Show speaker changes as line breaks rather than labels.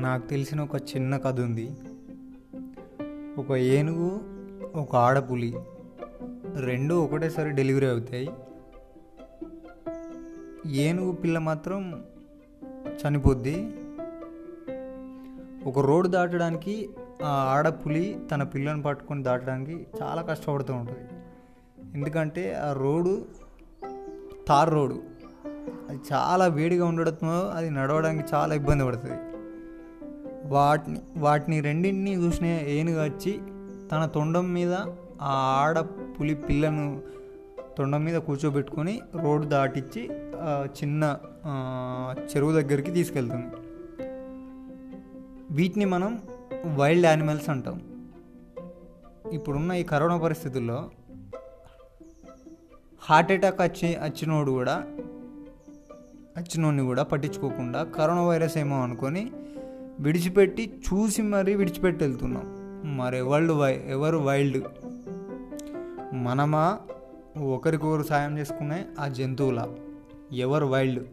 నాకు తెలిసిన ఒక చిన్న కథ ఉంది. ఒక ఏనుగు ఒక ఆడపులి రెండు ఒకటేసారి డెలివరీ అవుతాయి. ఏనుగు పిల్ల మాత్రం చనిపోద్ది. ఒక రోడ్డు దాటడానికి ఆ ఆడపులి తన పిల్లను పట్టుకొని దాటడానికి చాలా కష్టపడుతూ ఉంటుంది. ఎందుకంటే ఆ రోడ్డు తార్ రోడ్డు. అది చాలా వేడిగా ఉండడంతో అది నడవడానికి చాలా ఇబ్బంది పడుతుంది. వాటిని వాటిని రెండింటిని చూసిన ఏనుగు వచ్చి తన తొండం మీద ఆ ఆడ పులి పిల్లను తొండం మీద కూర్చోబెట్టుకొని రోడ్డు దాటిచ్చి చిన్న చెరువు దగ్గరికి తీసుకెళ్తుంది. వీటిని మనం వైల్డ్ యానిమల్స్ అంటాం. ఇప్పుడున్న ఈ కరోనా పరిస్థితుల్లో హార్ట్ అటాక్ వచ్చి వచ్చినోడు కూడా వచ్చినోడిని కూడా పట్టించుకోకుండా కరోనా వైరస్ ఏమో అనుకొని విడిచిపెట్టి చూసి మరీ విడిచిపెట్టి వెళ్తున్నాం మరి ఎవళ్ళు వై ఎవరు వైల్డ్? మనమా ఒకరికొకరు సాయం చేసుకునే ఆ జంతువుల? ఎవరు వైల్డ్?